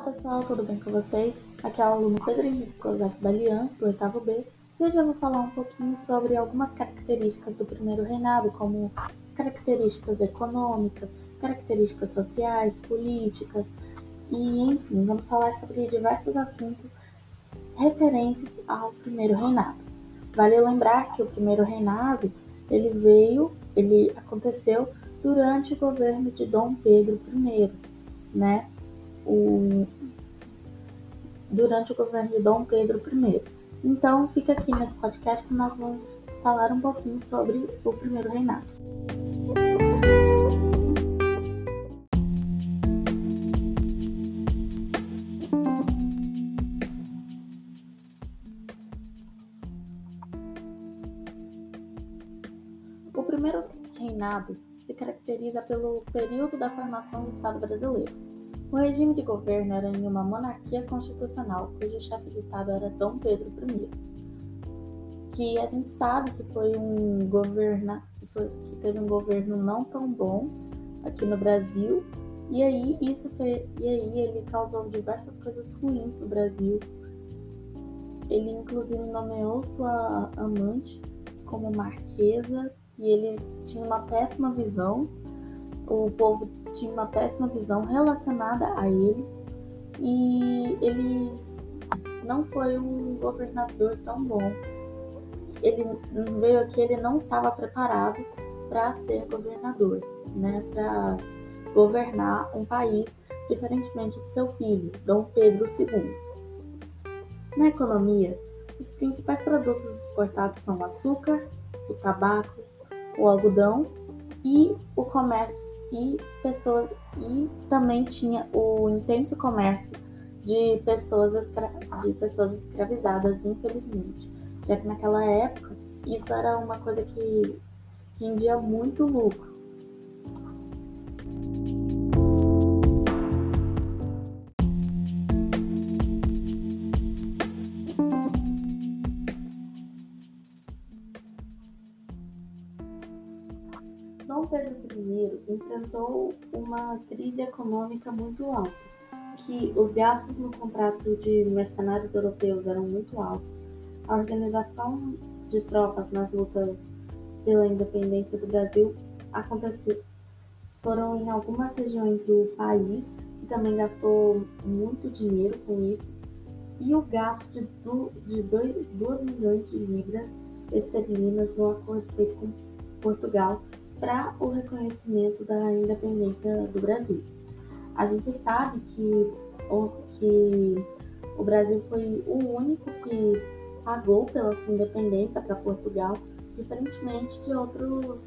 pessoal, tudo bem com vocês? Aqui é o aluno Pedro Henrique Kozak Balian, do oitavo B, e hoje eu vou falar um pouquinho sobre algumas características do primeiro reinado, como características econômicas, características sociais, políticas, e enfim, vamos falar sobre diversos assuntos referentes ao primeiro reinado. Vale lembrar que o primeiro reinado, ele veio, ele aconteceu durante o governo de Dom Pedro I, né? O, durante o governo de Dom Pedro I. Então, fica aqui nesse podcast que nós vamos falar um pouquinho sobre o primeiro reinado. O primeiro reinado se caracteriza pelo período da formação do Estado brasileiro o regime de governo era em uma monarquia constitucional, cujo chefe de Estado era Dom Pedro I, que a gente sabe que foi um governo que teve um governo não tão bom aqui no Brasil, e aí isso foi, e aí ele causou diversas coisas ruins no Brasil. Ele inclusive nomeou sua amante como marquesa e ele tinha uma péssima visão. O povo tinha uma péssima visão relacionada a ele e ele não foi um governador tão bom. Ele veio aqui, ele não estava preparado para ser governador, né? Para governar um país diferentemente de seu filho, Dom Pedro II. Na economia, os principais produtos exportados são o açúcar, o tabaco, o algodão e o comércio e pessoas e também tinha o intenso comércio de pessoas, escra, de pessoas escravizadas, infelizmente, já que naquela época isso era uma coisa que rendia muito lucro. Pedro I enfrentou uma crise econômica muito alta, que os gastos no contrato de mercenários europeus eram muito altos, a organização de tropas nas lutas pela independência do Brasil aconteceu. Foram em algumas regiões do país que também gastou muito dinheiro com isso e o gasto de 2 milhões de libras esterlinas no acordo feito com Portugal para o reconhecimento da independência do Brasil. A gente sabe que o, que o Brasil foi o único que pagou pela sua independência para Portugal, diferentemente de outros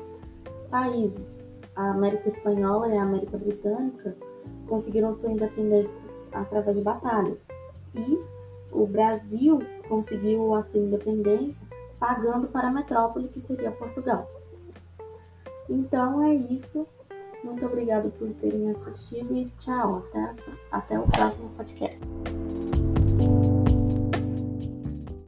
países. A América Espanhola e a América Britânica conseguiram sua independência através de batalhas. E o Brasil conseguiu a sua independência pagando para a metrópole que seria Portugal. Então é isso. Muito obrigado por terem assistido e tchau. Até, até o próximo podcast.